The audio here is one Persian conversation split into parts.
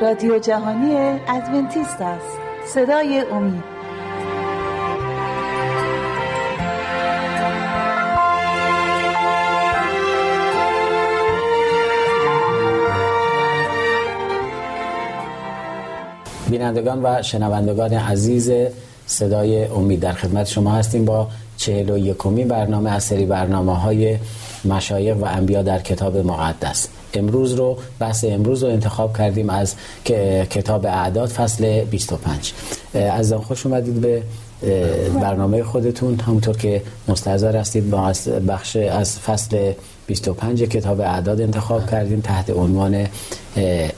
رادیو جهانی ادونتیست است. صدای امید. بینندگان و شنوندگان عزیز صدای امید در خدمت شما هستیم با چهل و یکمی برنامه از سری برنامه های مشایق و انبیا در کتاب مقدس. امروز رو بحث امروز رو انتخاب کردیم از کتاب اعداد فصل 25 از خوش اومدید به برنامه خودتون. همونطور که مستحضر هستید با بخش از فصل 25 کتاب اعداد انتخاب کردیم تحت عنوان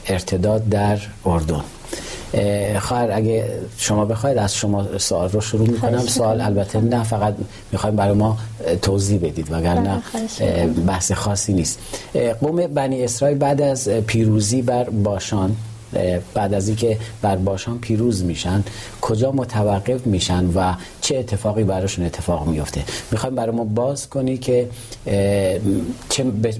ارتداد در اردن. خواهر اگه شما بخواید از شما سوال رو شروع می‌کنم. سوال البته نه فقط می‌خوایم برای ما توضیح بدید وگرنه بله، بحث خاصی نیست. قوم بنی اسرائیل بعد از پیروزی بر باشان بعد از اینکه بر باشان پیروز میشن کجا متوقف میشن و چه اتفاقی براشون اتفاق میفته. می‌خوایم برای ما باز کنی که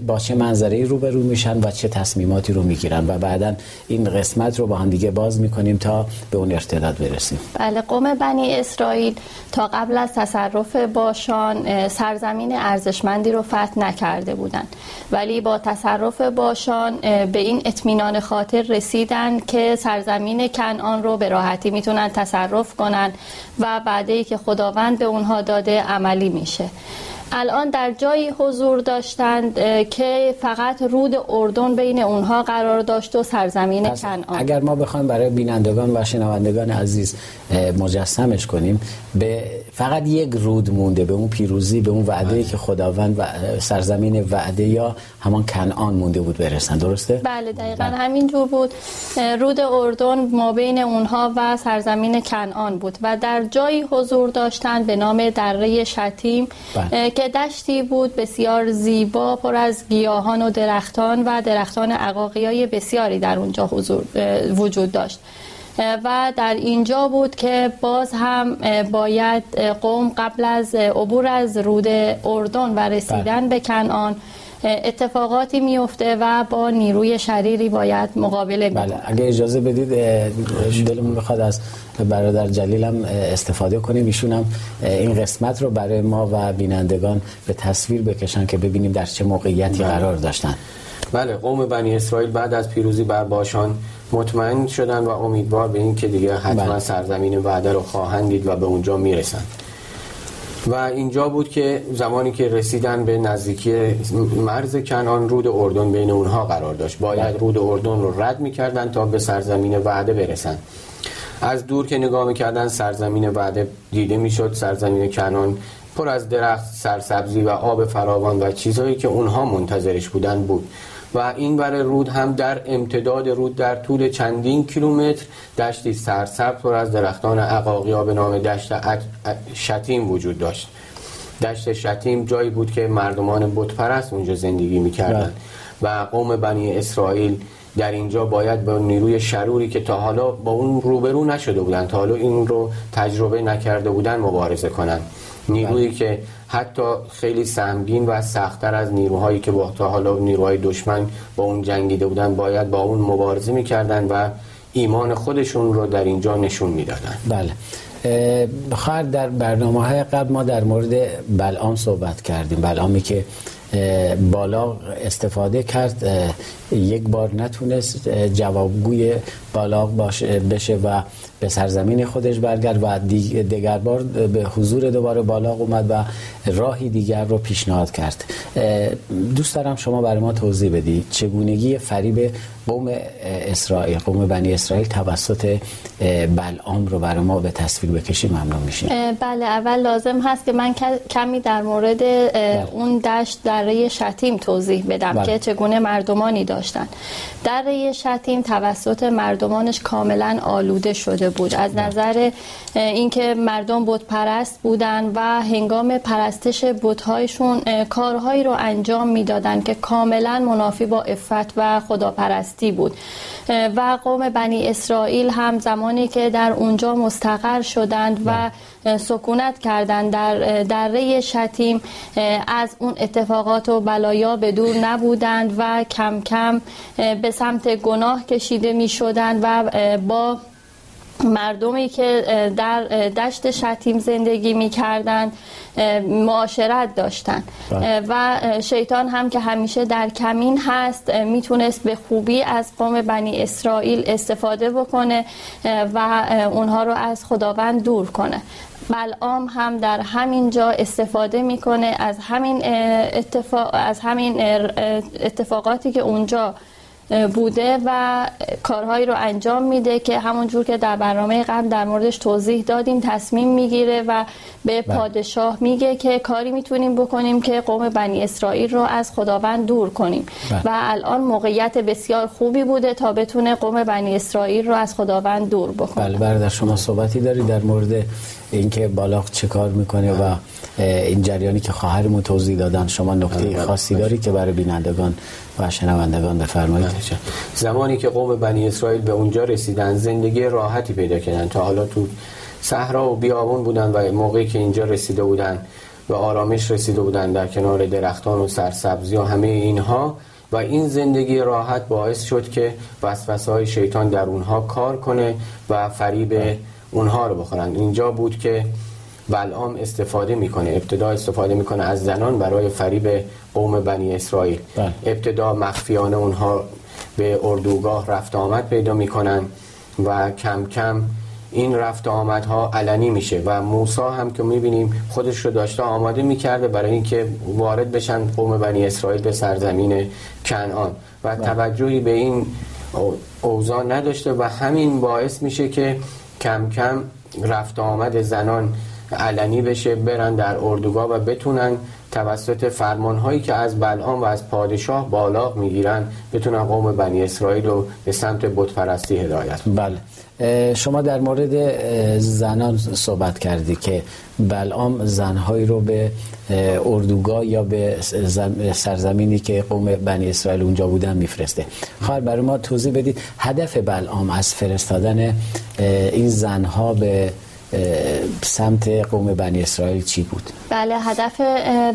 با چه منظره روبرو میشن و چه تصمیماتی رو می‌گیرن و بعدا این قسمت رو با هم دیگه باز می‌کنیم تا به اون ارتداد برسیم. بله قوم بنی اسرائیل تا قبل از تصرف باشان سرزمین ارزشمندی رو فتح نکرده بودند. ولی با تصرف باشان به این اطمینان خاطر رسیدن که سرزمین کنعان رو به راحتی می‌تونن تصرف کنن و بعدی که خداوند به اونها داده عملی میشه. الان در جایی حضور داشتند که فقط رود اردن بین اونها قرار داشت و سرزمین کنعان اگر ما بخوایم برای بینندگان و شنوندگان عزیز مجسمش کنیم به فقط یک رود مونده به اون پیروزی به اون وعده بله. که خداوند و سرزمین وعده یا همان کنعان مونده بود برسن درسته بله دقیقا بله. همینجور بود رود اردن ما بین اونها و سرزمین کنعان بود و در جایی حضور داشتند به نام دره شتیم بله. که دشتی بود بسیار زیبا پر از گیاهان و درختان و درختان عقاقی بسیاری در اونجا حضور وجود داشت و در اینجا بود که باز هم باید قوم قبل از عبور از رود اردن و رسیدن بله. به کنعان اتفاقاتی میفته و با نیروی شریری باید مقابله بله اگه اجازه بدید دلمون بخواد از برادر جلیلم استفاده کنیم ایشون هم این قسمت رو برای ما و بینندگان به تصویر بکشن که ببینیم در چه موقعیتی بله. قرار داشتن بله قوم بنی اسرائیل بعد از پیروزی بر باشان مطمئن شدن و امیدوار به این که دیگه حتما بله. سرزمین وعده رو خواهند دید و به اونجا می‌رسن و اینجا بود که زمانی که رسیدن به نزدیکی مرز کنان رود اردن بین اونها قرار داشت. باید بله. رود اردن رو رد می‌کردن تا به سرزمین وعده برسن. از دور که نگاه می‌کردن سرزمین وعده دیده می‌شد. سرزمین کنان پر از درخت سرسبزی و آب فراوان و چیزهایی که اونها منتظرش بودن بود. و این بر رود هم در امتداد رود در طول چندین کیلومتر دشتی سرسبز پر از درختان عقاقیا به نام دشت شتیم وجود داشت دشت شتیم جایی بود که مردمان بتپرست اونجا زندگی می‌کردن بله. و قوم بنی اسرائیل در اینجا باید با نیروی شروری که تا حالا با اون روبرو نشده بودن تا حالا این رو تجربه نکرده بودن مبارزه کنن نیرویی بله. که حتی خیلی سهمگین و سختتر از نیروهایی که با تا حالا نیروهای دشمن با اون جنگیده بودن باید با اون مبارزه می‌کردن و ایمان خودشون رو در اینجا نشون می‌دادن. بله. بخواهر در برنامه های قبل ما در مورد بلعام صحبت کردیم. بلعامی که بالا استفاده کرد یک بار نتونست جوابگوی بالا باشه بشه و به سرزمین خودش برگرد و دیگر بار به حضور دوباره بالا اومد و راهی دیگر رو پیشنهاد کرد. دوست دارم شما برای ما توضیح بدید چگونگی فریب قوم اسرائیل قوم بنی اسرائیل توسط بلعام رو برای ما به تصویر بکشیم ممنون میشیم بله اول لازم هست که من کمی در مورد بله. اون دشت دره شتیم توضیح بدم بله. که چگونه مردمانی داشتن دره شتیم توسط مردمانش کاملا آلوده شده بود از بله. نظر اینکه مردم بت پرست بودن و هنگام پرستش بتهایشون کارهایی رو انجام می‌دادن که کاملا منافی با افت و خداپرستی بود. و قوم بنی اسرائیل هم زمانی که در اونجا مستقر شدند و سکونت کردن در دره شتیم از اون اتفاقات و بلایا به دور نبودند و کم کم به سمت گناه کشیده می شدند و با مردمی که در دشت شتیم زندگی می کردن معاشرت داشتن بله. و شیطان هم که همیشه در کمین هست می‌تونست به خوبی از قوم بنی اسرائیل استفاده بکنه و اونها رو از خداوند دور کنه بلعام هم در همین جا استفاده می‌کنه از همین اتفاق از همین اتفاقاتی که اونجا بوده و کارهایی رو انجام میده که همونجور که در برنامه قبل در موردش توضیح دادیم تصمیم می‌گیره و به بله. پادشاه میگه که کاری می‌تونیم بکنیم که قوم بنی اسرائیل رو از خداوند دور کنیم بله. و الان موقعیت بسیار خوبی بوده تا بتونه قوم بنی اسرائیل رو از خداوند دور بکنه بله برادر شما صحبتی داری در مورد اینکه بالاخ چه کار می‌کنه و این جریانی که خواهرمون توضیح دادن شما نکته خاصی داری که برای بینندگان و شنوندگان بفرمایید؟ زمانی که قوم بنی اسرائیل به اونجا رسیدن زندگی راحتی پیدا کردن. تا حالا تو صحرا و بیابون بودن و موقعی که اینجا رسیده بودن و آرامش رسیده بودن در کنار درختان و سرسبزی و همه اینها و این زندگی راحت باعث شد که وسوسه های شیطان در اونها کار کنه و فریب اونها رو بخورن. اینجا بود که بلعام استفاده می‌کنه ابتدا استفاده می‌کنه از زنان برای فریب قوم بنی اسرائیل بله. ابتدا مخفیانه اونها به اردوگاه رفت آمد پیدا می‌کنن و کم کم این رفت آمدها علنی میشه و موسا هم که می‌بینیم خودش رو داشته آماده می‌کرده برای اینکه وارد بشن قوم بنی اسرائیل به سرزمین کنعان و بله. توجهی به این اوضاع نداشته و همین باعث میشه که کم کم رفت آمد زنان علنی بشه برن در اردوگاه و بتونن توسط فرمان هایی که از بلعام و از پادشاه بالاغ می‌گیرن بتونن قوم بنی اسرائیل رو به سمت بتپرستی هدایت بله. شما در مورد زنان صحبت کردی که بلعام زنهایی رو به اردوگاه یا به سرزمینی که قوم بنی اسرائیل اونجا بودن میفرسته. خواهر برای ما توضیح بدید هدف بلعام از فرستادن این زنها به سمت قوم بنی اسرائیل چی بود؟ بله هدف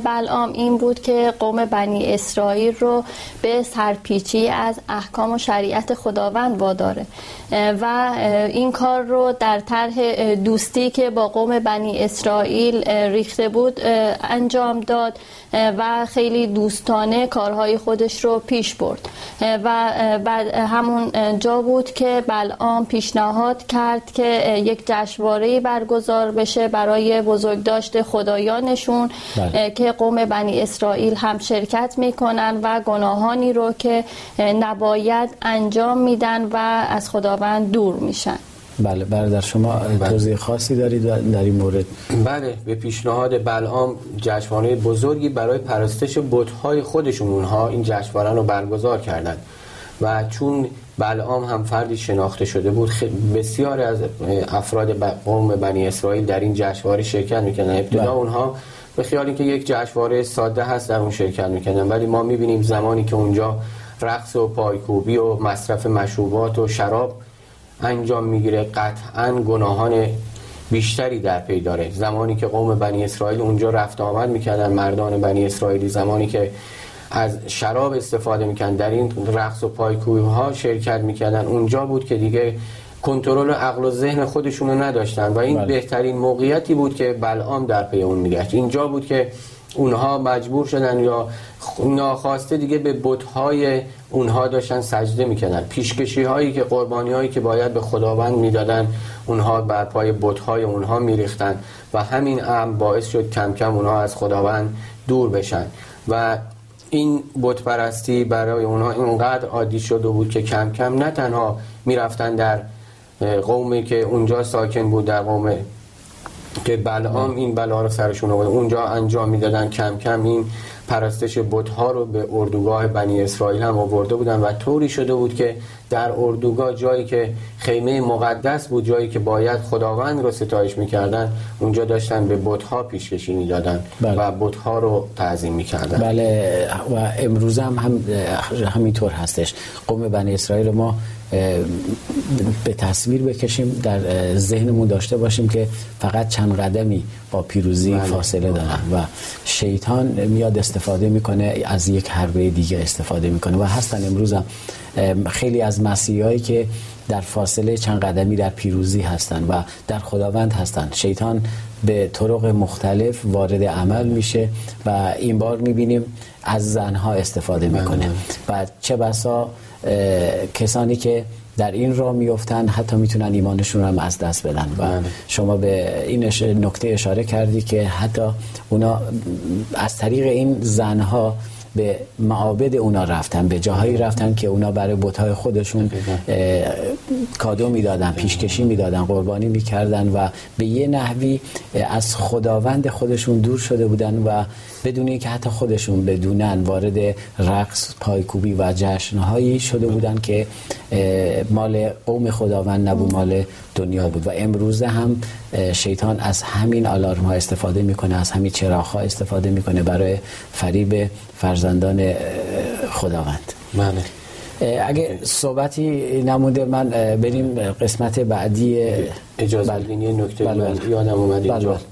بلعام این بود که قوم بنی اسرائیل رو به سرپیچی از احکام و شریعت خداوند واداره و این کار رو در طرح دوستی که با قوم بنی اسرائیل ریخته بود انجام داد و خیلی دوستانه کارهای خودش رو پیش برد و بعد همون جا بود که بلعام پیشنهاد کرد که یک جشنواره برگزار بشه برای بزرگداشت خدایانشون بله. که قوم بنی اسرائیل هم شرکت می‌کنن و گناهانی رو که نباید انجام میدن و از خداوند دور میشن بله برادر شما بله. توضیح خاصی دارید در این مورد بله به پیشنهاد بلعام جشنواره بزرگی برای پرستش بت‌های خودشون اونها این جشنواره رو برگزار کردند و چون بلعام هم فردی شناخته شده بود. بسیار از افراد قوم بنی اسرائیل در این جشنواره شرکت می‌کنن ابتدا بله. اونها به خیال که یک جشنواره ساده هست در اون شرکت می‌کنن ولی ما می‌بینیم زمانی که اونجا رقص و پایکوبی و مصرف مشروبات و شراب انجام می‌گیره قطعا گناهان بیشتری در پی داره. زمانی که قوم بنی اسرائیل اونجا رفت آمد می‌کردن مردان بنی اسرائیلی زمانی که از شراب استفاده می‌کردن. در این رقص و پایکوبی ها شرکت می‌کردن. اونجا بود که دیگه کنترل عقل و ذهن خودشون رو نداشتن و این بله. بهترین موقعیتی بود که بلعام در پی اون میگشت. اینجا بود که اونها مجبور شدن یا ناخواسته دیگه به بتهای اونها داشتن سجده می‌کردن. پیشکشی هایی که قربانی هایی که باید به خداوند می‌دادن اونها بر پای بتهای اونها میریختن و همین امر باعث شد کم کم اونها از خداوند دور بشن. و این بت پرستی برای اونها اینقدر عادی شده بود که کم کم نه تنها می‌رفتن در قومی که اونجا ساکن بود در قوم که بلعام این بلا رو سرشون آورد. اونجا انجام می‌دادن کم کم این پرستش ها رو به اردوگاه بنی اسرائیل هم آورده بودن و طوری شده بود که در اردوگاه جایی که خیمه مقدس بود جایی که باید خداوند رو ستایش می‌کردن اونجا داشتن به بتها پیشکشی می‌دادن بله. و ها رو تعظیم می‌کردن بله و امروز هم, هم همینطور هستش قوم بنی اسرائیل ما به تصویر بکشیم در ذهنمون داشته باشیم که فقط چند قدمی با پیروزی بله. فاصله دارن و شیطان میاد استفاده می‌کنه از یک حربه دیگه استفاده می‌کنه و هستن امروز هم خیلی از مسیحایی که در فاصله چند قدمی در پیروزی هستند و در خداوند هستند شیطان به طرق مختلف وارد عمل میشه و این بار می‌بینیم از زنها استفاده می‌کنه. و چه بسا کسانی که در این راه میفتن حتی می‌تونن ایمانشون رو هم از دست بدن. و بله. شما به این نکته اشاره کردی که حتی اونا از طریق این زنها به معابد اونا رفتن به جاهایی رفتن که اونا برای بتهای خودشون کادو می‌دادن پیشکشی می‌دادن قربانی می‌کردن و به یه نحوی از خداوند خودشون دور شده بودن و بدون اینکه حتی خودشون بدونن وارد رقص پایکوبی و جشنهایی شده بودن که مال قوم خداوند نبود مال دنیا بود و امروزه هم شیطان از همین آلارم ها استفاده می‌کنه از همین چراغ ها استفاده می‌کنه برای فریب فرزندان خداوند بله اگه صحبتی نمونده من بریم قسمت بعدی اجازه بله. یه نکته بله بله. یادم اومد اینجا بله.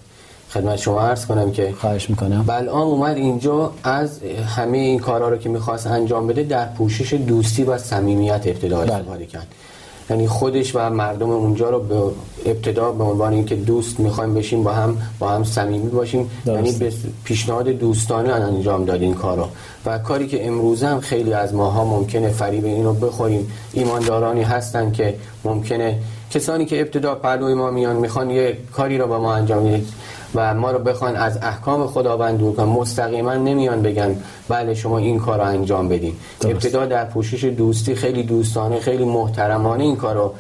خدمت شما عرض کنم که خواهش می‌کنم. بلعام اومد اینجا از همه این کارها رو که می‌خواست انجام بده در پوشش دوستی و صمیمیت ابتدا استفاده کرد. یعنی خودش و مردم اونجا رو به ابتدا به عنوان اینکه دوست می‌خوایم بشیم با هم با هم صمیمی باشیم. یعنی به پیشنهاد دوستانه انجام داد این کارو. و کاری که امروزه هم خیلی از ماها ممکنه فریب اینو بخوریم. ایماندارانی هستن که ممکنه کسانی که ابتدا پهلوی ما میان می‌خوان یه کاری رو با ما انجام بدن. و ما رو بخوان از احکام خداوند دور کنن. مستقیما نمیان بگن بله شما این کار رو انجام بدین. ابتدا در پوشش دوستی خیلی دوستانه خیلی محترمانه این کار رو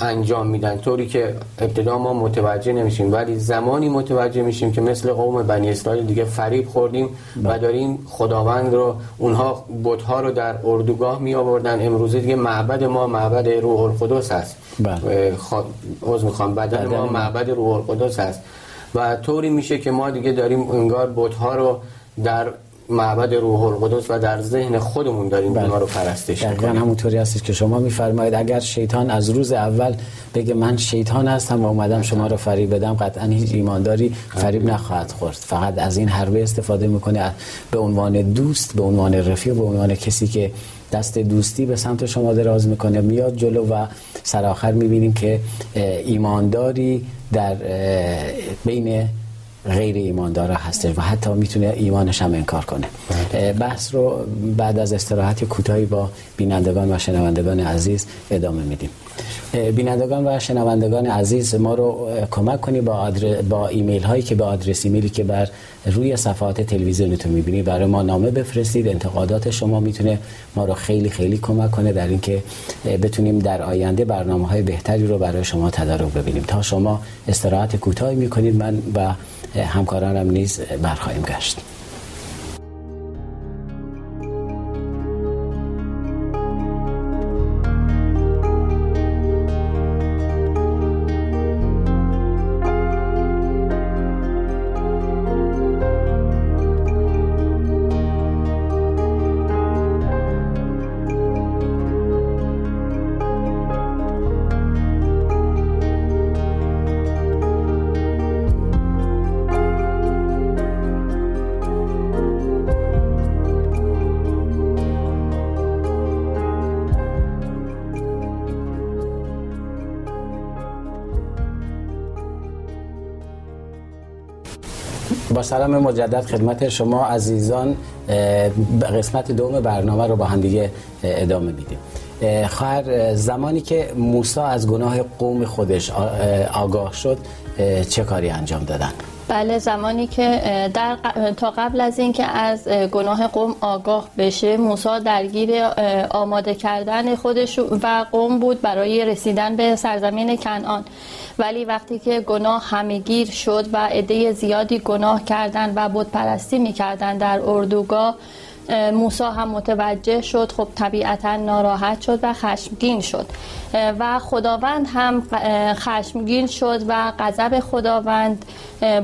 انجام میدن. طوری که ابتدا ما متوجه نمیشیم. ولی زمانی متوجه میشیم که مثل قوم بنی اسرائیل دیگه فریب خوردیم و بله. داریم خداوند رو اونها بتها رو در اردوگاه می آوردن امروزه دیگه معبد ما معبد روح القدس هست. بله. عذر می‌خوام بدن ما. معبد روح القدس هست. و طوری میشه که ما دیگه داریم انگار بتها رو در معبد روح القدس و در ذهن خودمون داریم بله. رو پرستش می‌کنیم همونطوری هستش که شما میفرمایید اگر شیطان از روز اول بگه من شیطان هستم و اومدم شما رو فریب بدم قطعا هیچ ایمانداری فریب نخواهد خورد فقط از این حربه استفاده می‌کنه به عنوان دوست به عنوان رفیق به عنوان کسی که دست دوستی به سمت شما دراز می‌کنه. میاد جلو و سرآخر می‌بینیم که ایمانداری در بین غیر ایماندارا هستش و حتی می‌تونه ایمانش هم انکار کنه. بله. بحث رو بعد از استراحت کوتاهی با بینندگان و شنوندگان عزیز ادامه میدیم. بینندگان و شنوندگان عزیز ما رو کمک کنی با, با ایمیل هایی که به آدرس ایمیلی که بر روی صفحات تلویزیونتون می‌بینید برای ما نامه بفرستید. انتقادات شما می‌تونه ما رو خیلی خیلی کمک کنه در اینکه بتونیم در آینده برنامه های بهتری رو برای شما تدارک ببینیم. تا شما استراحت کوتاهی می‌کنید من و همکارانم نیز برخواهیم گشت. سلام مجدد خدمت شما عزیزان قسمت دوم برنامه رو با هم دیگه ادامه میدیم خواهر زمانی که موسی از گناه قوم خودش آگاه شد چه کاری انجام دادن؟ بله زمانی که در تا قبل از اینکه از گناه قوم آگاه بشه موسی درگیر آماده کردن خودش و قوم بود برای رسیدن به سرزمین کنعان. ولی وقتی که گناه همهگیر شد و عده زیادی گناه کردن و بت پرستی می‌کردن در اردوگاه موسا هم متوجه شد خب طبیعتا ناراحت شد و خشمگین شد. و خداوند هم خشمگین شد و غضب خداوند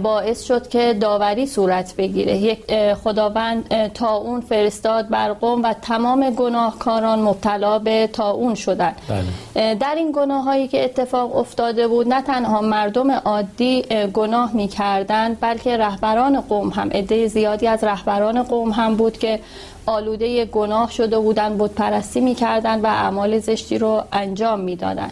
باعث شد که داوری صورت بگیره. یک خداوند تا اون فرستاد بر قوم و تمام گناهکاران مبتلا به تا اون شدن. بله. در این گناه هایی که اتفاق افتاده بود نه تنها مردم عادی گناه می بلکه رهبران قوم هم. عده زیادی از رهبران قوم هم بود که آلوده گناه شده بودن بود پرستی می‌کردن و اعمال زشتی رو انجام می‌دادن.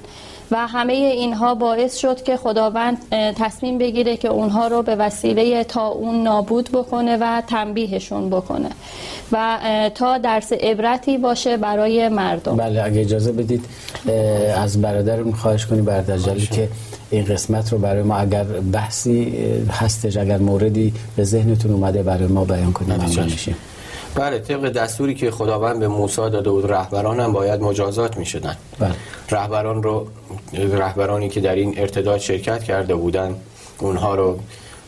و همه اینها باعث شد که خداوند تصمیم بگیره که اونها رو به وسیله تا اون نابود بکنه و تنبیهشون بکنه. و تا درس عبرتی باشه برای مردم. بله اگه اجازه بدید از برادرمون خواهش کنی برادر جلی که این قسمت رو برای ما اگر بحثی هستش اگر موردی به ذهنتون اومده برای ما بیان کنیم ممنون. میشیم بله طبق دستوری که خداوند به موسی داده بود رهبران هم باید مجازات می شدن بله. رهبران رو رهبرانی که در این ارتداد شرکت کرده بودن اونها رو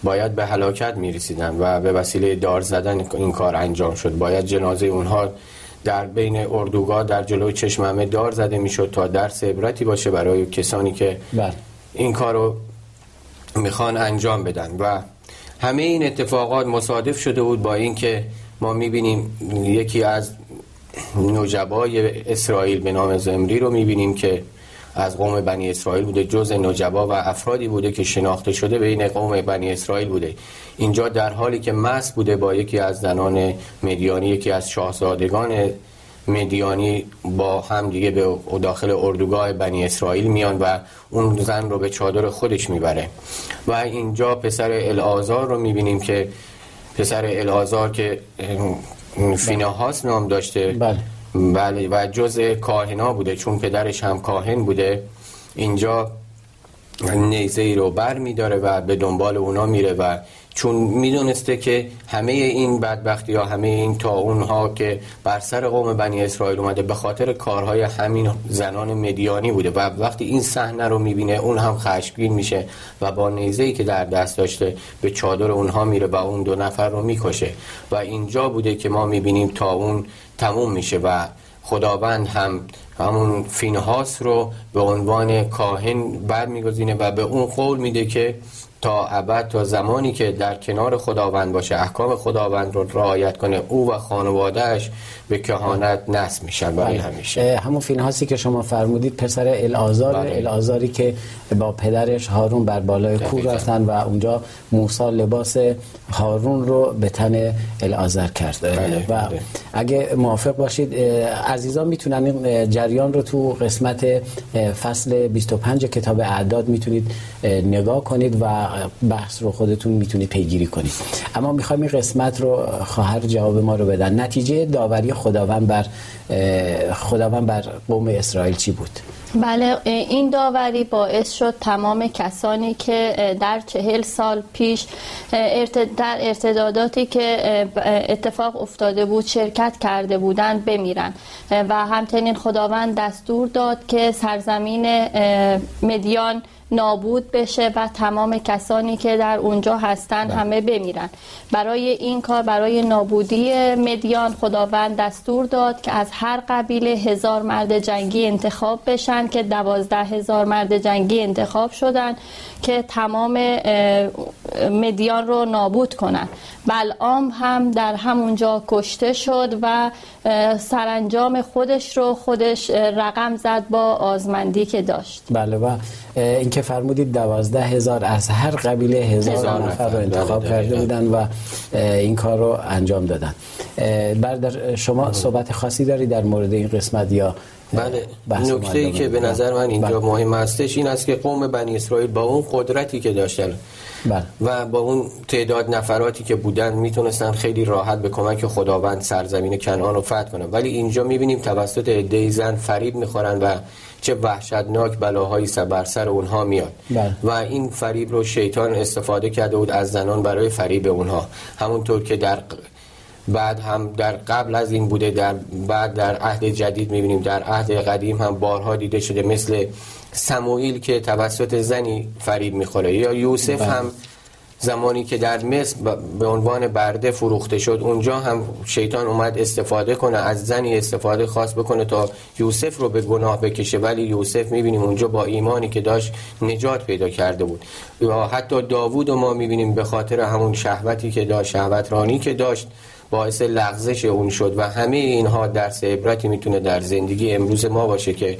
باید به هلاکت می رسیدن و به وسیله دار زدن این کار انجام شد باید جنازه اونها در بین اردوگاه در جلوی چشم همه دار زده می شد تا درس عبرتی باشه برای کسانی که بله. این کار رو می‌خوان انجام بدن و همه این اتفاقات مصادف شده بود با اینکه ما می‌بینیم یکی از نجبای اسرائیل به نام زمری رو می‌بینیم که از قوم بنی اسرائیل بوده جز نجبا و افرادی بوده که شناخته شده بین قوم بنی اسرائیل بوده. اینجا در حالی که مس بوده با یکی از زنان مدیانی یکی از شاهزادگان مدیانی با هم دیگه به داخل اردوگاه بنی اسرائیل میان و اون زن رو به چادر خودش می‌بره. و اینجا پسر الازار رو می‌بینیم که پسر الازار که فیناهاس نام داشته بله. بله و جز کاهنا بوده چون پدرش هم کاهن بوده اینجا نیزه ای رو بر میداره و به دنبال اونا میره و چون می‌دونسته که همه این بدبختی ها همه این تا اونها که بر سر قوم بنی اسرائیل اومده به خاطر کارهای همین زنان مدیانی بوده و وقتی این صحنه رو می‌بینه اون هم خشمگین میشه و با نیزه ای که در دست داشته به چادر اونها میره و اون دو نفر رو می‌کشه. و اینجا بوده که ما می‌بینیم تا اون تموم میشه و خداوند هم همون فینهاس رو به عنوان کاهن برمیگزینه و به اون قول میده که تا ابد تا زمانی که در کنار خداوند باشه احکام خداوند رو رعایت کنه او و خانوادهش به کهانت نصب میشن برای بله. همیشه همون فینهاسی که شما فرمودید پسر الازار بله. الازاری که با پدرش هارون بر بالای کوه رفتن و اونجا موسی لباس هارون رو به تن الازار کرد بله. و بله. اگه موافق باشید عزیزان می‌تونن این جریان رو تو قسمت فصل 25 کتاب اعداد می‌تونید نگاه کنید و بحث رو خودتون می‌تونید پیگیری کنید اما می‌خوایم این قسمت رو خواهر جواب ما رو بدن. نتیجه داوری خداوند بر خداوند بر قوم اسرائیل چی بود؟ بله این داوری باعث شد تمام کسانی که در چهل سال پیش در ارتداداتی که اتفاق افتاده بود شرکت کرده بودند بمیرن. و همچنین خداوند دستور داد که سرزمین مدیان نابود بشه و تمام کسانی که در اونجا هستن بله. همه بمیرن. برای این کار برای نابودی مدیان خداوند دستور داد که از هر قبیله هزار مرد جنگی انتخاب بشن که دوازده هزار مرد جنگی انتخاب شدن که تمام مدیان رو نابود کنن. بلعام هم در همونجا کشته شد و سرانجام خودش رو خودش رقم زد با آزمندی که داشت. بله و اینکه فرمودید دوازده هزار از هر قبیله هزار, نفر رو انتخاب بله، کرده بودن و این کار رو انجام دادن. بردر شما صحبت خاصی داری در مورد این قسمت یا بله نکته ای که به نظر من اینجا بله. مهم هستش این است که قوم بنی اسرائیل با اون قدرتی که داشتن بله. و با اون تعداد نفراتی که بودن می‌تونستن خیلی راحت به کمک خداوند سرزمین کنعان رو فتح کنن ولی اینجا می‌بینیم توسط عده زن فریب می‌خورن و چه وحشتناک بلاهایی بر سر اونها میاد بله. و این فریب رو شیطان استفاده کرده بود از زنان برای فریب اونها همونطور که در بعد هم در قبل از این بوده در بعد در عهد جدید می‌بینیم در عهد قدیم هم بارها دیده شده مثل سموئیل که توسط زنی فریب می‌خوره یا یوسف بله. هم زمانی که در مصر به عنوان برده فروخته شد اونجا هم شیطان اومد استفاده کنه از زنی استفاده خاص بکنه تا یوسف رو به گناه بکشه. ولی یوسف می‌بینیم اونجا با ایمانی که داشت نجات پیدا کرده بود. و حتی داوود و ما می‌بینیم به خاطر همون شهوتی که داشت شهوت رانی که داشت. باعث لغزش اون شد و همه اینها درس عبرتی می‌تونه در زندگی امروز ما باشه که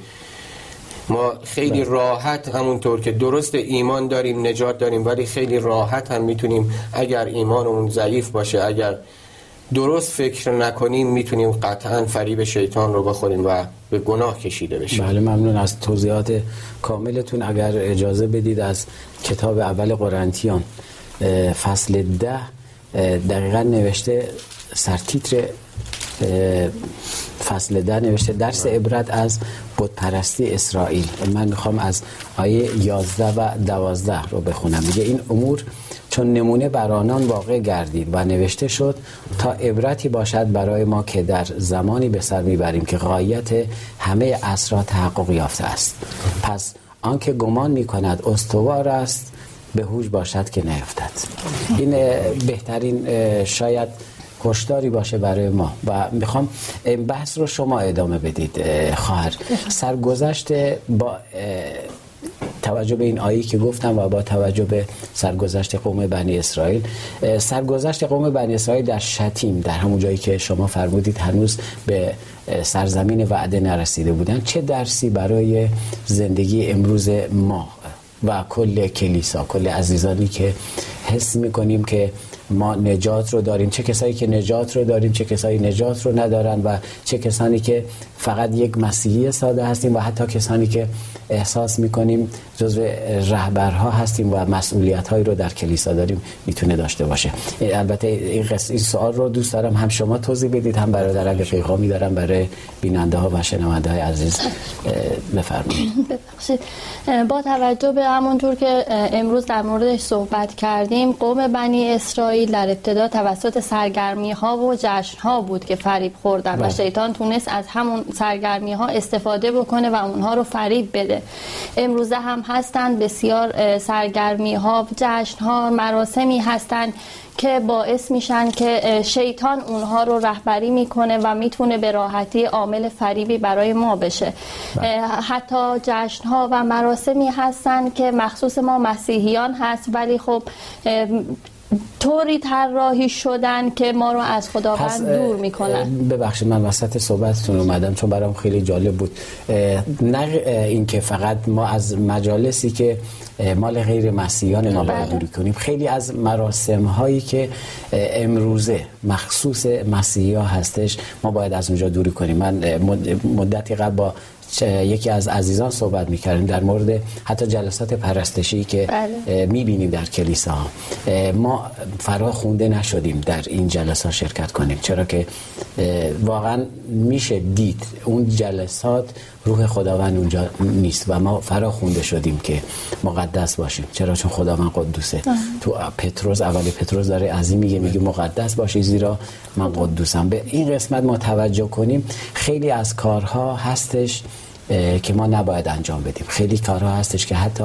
ما خیلی بله. راحت همونطور که درست ایمان داریم نجات داریم ولی خیلی راحت هم می‌تونیم اگر ایمانمون ضعیف باشه اگر درست فکر نکنیم می‌تونیم قطعا فریب شیطان رو بخوریم و به گناه کشیده بشیم بله ممنون از توضیحات کاملتون اگر اجازه بدید از کتاب اول قرنتیان فصل ده دقیقا نوشته سرتیتر فصل ده نوشته درس عبرت از پرستی اسرائیل. من می‌خوام از آیه 11 و 12 رو بخونم. میگه این امور چون نمونه بر آنان واقع گردید و نوشته شد تا عبرتی باشد برای ما که در زمانی به سر می‌بریم که غایت همه اسرا تحقق یافته است. پس آنکه گمان می‌کند استوار است به هوش باشد که نیفتد. این بهترین شاید هشداری باشه برای ما. و می‌خوام بحث رو شما ادامه بدید خواهر. سرگذشت با توجه به این آیی که گفتم و با توجه به سرگذشت قوم بنی اسرائیل سرگذشت قوم بنی اسرائیل در شتیم در همون جایی که شما فرمودید هنوز به سرزمین وعده نرسیده بودن. چه درسی برای زندگی امروز ما و کل کلیسا کل عزیزانی که حس می‌کنیم که ما نجات رو داریم. چه کسایی که نجات رو داریم چه کسایی نجات رو ندارن و چه کسانی که فقط یک مسیحی ساده هستیم و حتی کسانی که احساس می‌کنیم جزو رهبرها هستیم و مسئولیت هایی رو در کلیسا داریم. می‌تونه داشته باشه. البته این, این سوال رو دوست دارم. هم شما توضیح بدید هم برادر اگه پیغامی دارم. برای بیننده ها و شنونده های عزیز بفرمایید. ببخشید. با توجه به همونطور که امروز در موردش صحبت کردیم قوم بنی اسرائیل در ابتدا توسط سرگرمی ها و جشن ها بود که فریب خوردن و بله. شیطان تونست از همون سرگرمی ها استفاده بکنه و اونها رو فریب بده امروزه هم هستند بسیار سرگرمی ها جشن ها مراسمی هستند که باعث میشن که شیطان اونها رو رهبری می‌کنه و می‌تونه به راحتی عامل فریبی برای ما بشه بله. حتی جشن ها و مراسمی هستن که مخصوص ما مسیحیان هست ولی خب طوری طراحی شدن که ما رو از خداوند دور می‌کنن. ببخشید من وسط صحبتتون اومدم چون برام خیلی جالب بود. نه اینکه فقط ما از مجالسی که مال غیر مسیحیان ما باید بله. دوری کنیم خیلی از مراسم هایی که امروزه مخصوص مسیحی ها هستش ما باید از اونجا دوری کنیم. من مدتی قبل با یکی از عزیزان صحبت می‌کردیم در مورد حتی جلسات پرستشی که بله. می‌بینیم در کلیسا ما فرا خونده نشدیم در این جلسات شرکت کنیم چرا که واقعا میشه دید اون جلسات روح خداوند اونجا نیست و ما فرا خونده شدیم که مقدس باشیم. چرا؟ چون خداوند قدوسه. تو پتروس اول پتروس داره از این میگه میگه مقدس باشی زیرا من قدوسم. به این قسمت ما توجه کنیم. خیلی از کارها هستش. که ما نباید انجام بدیم. خیلی کارها هستش که حتی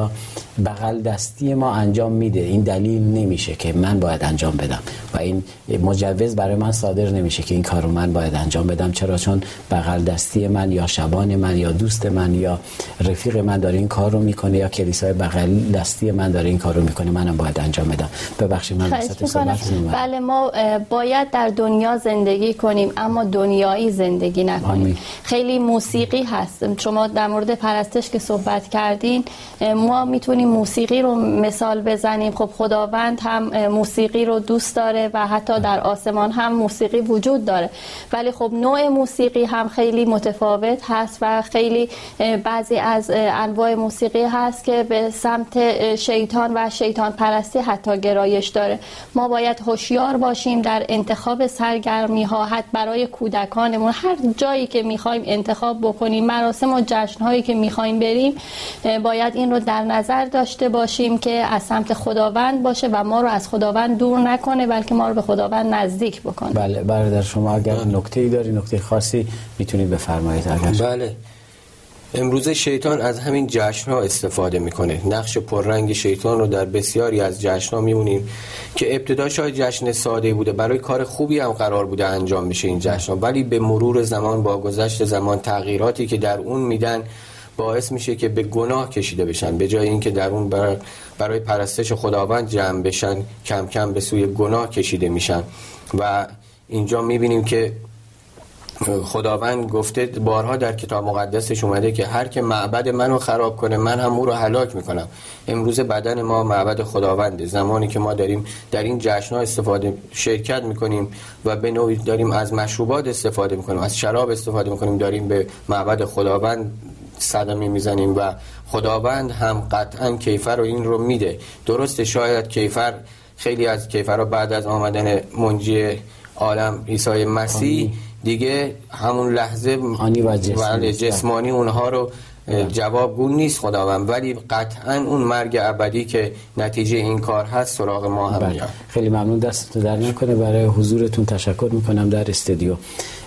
بغل دستی ما انجام میده. این دلیل نمیشه که من باید انجام بدم. و این مجوز برای من صادر نمیشه که این کارو من باید انجام بدم. چرا؟ چون بغل دستی من یا شبان من یا دوست من یا رفیق من داره این کار رو می‌کنه یا کلیسای بغل دستی من داره این کار رو می‌کنه منم باید انجام بدم. ببخشید من وسط صحبت بله ما باید در دنیا زندگی کنیم اما دنیایی زندگی نکنیم. خیلی موسیقی هست. شما در مورد پرستش که صحبت کردین ما می‌تونیم موسیقی رو مثال بزنیم. خب خداوند هم موسیقی رو دوست داره و حتی در آسمان هم موسیقی وجود داره. ولی خب نوع موسیقی هم خیلی متفاوت هست و خیلی بعضی از انواع موسیقی هست که به سمت شیطان و شیطان پرستی حتی گرایش داره. ما باید هوشیار باشیم در انتخاب سرگرمی ها حتی برای کودکانمون. هر جایی که می‌خوایم انتخاب بکنیم مراسم و جشن هایی که می‌خوایم بریم باید این رو در نظر داشته باشیم که از سمت خداوند باشه و ما رو از خداوند دور نکنه بلکه ما رو به خداوند نزدیک بکنه. بله برادر شما اگر نکته ای داری نکته خاصی می‌تونید بفرمایید. اگر بله. امروزه شیطان از همین جشن ها استفاده می‌کنه. نقش پررنگ شیطان رو در بسیاری از جشن ها میمونیم که ابتدا شاید جشن ساده بوده. برای کار خوبی هم قرار بوده انجام بشه این جشن ها ولی به مرور زمان با گذشت زمان تغییراتی که در اون میدن باعث میشه که به گناه کشیده بشن. به جای اینکه در اون برای پرستش خداوند جمع بشن کم کم به سوی گناه کشیده میشن. و اینجا می‌بینیم که خداوند گفته بارها در کتاب مقدسش اومده که هر که معبد منو خراب کنه من هم او رو هلاک می‌کنم. امروز بدن ما معبد خداونده. زمانی که ما داریم در این جشن استفاده شرکت می‌کنیم و به نوعی داریم از مشروبات استفاده می‌کنیم از شراب استفاده می‌کنیم داریم به معبد خداوند صدمه می‌زنیم و خداوند هم قطعا کیفر رو این رو میده. درست شاید کیفر خیلی از کیفر بعد از آمدن منجی عالم عیسی مسیح دیگه همون لحظه و جسمانی, جسمانی اونها رو جوابگو نیست خداوند ولی قطعا اون مرگ ابدی که نتیجه این کار هست سراغ ما هم بله. خیلی ممنون دستتون در نکنه. برای حضورتون تشکر می‌کنم در استودیو.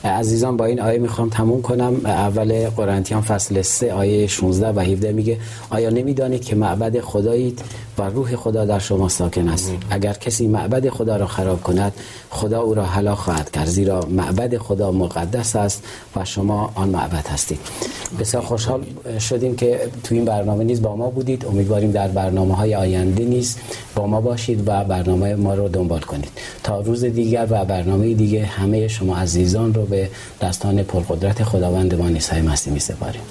عزیزان با این آیه می‌خوام تموم کنم. اول قرنتیان فصل 3 آیه 16 و 17 میگه آیا نمی‌دانید که معبد خدایید و روح خدا در شما ساکن است؟ اگر کسی معبد خدا را خراب کند خدا او را هلاک خواهد کرد. زیرا معبد خدا مقدس است و شما آن معبد هستید. بسیار خوشحال شدیم که تو این برنامه نیز با ما بودید. امیدواریم در برنامه های آینده نیز با ما باشید و برنامه ما رو دنبال کنید. تا روز دیگر و برنامه دیگه همه شما عزیزان رو به دستان پرقدرت خداوند ما عیسی مسیح می سپاریم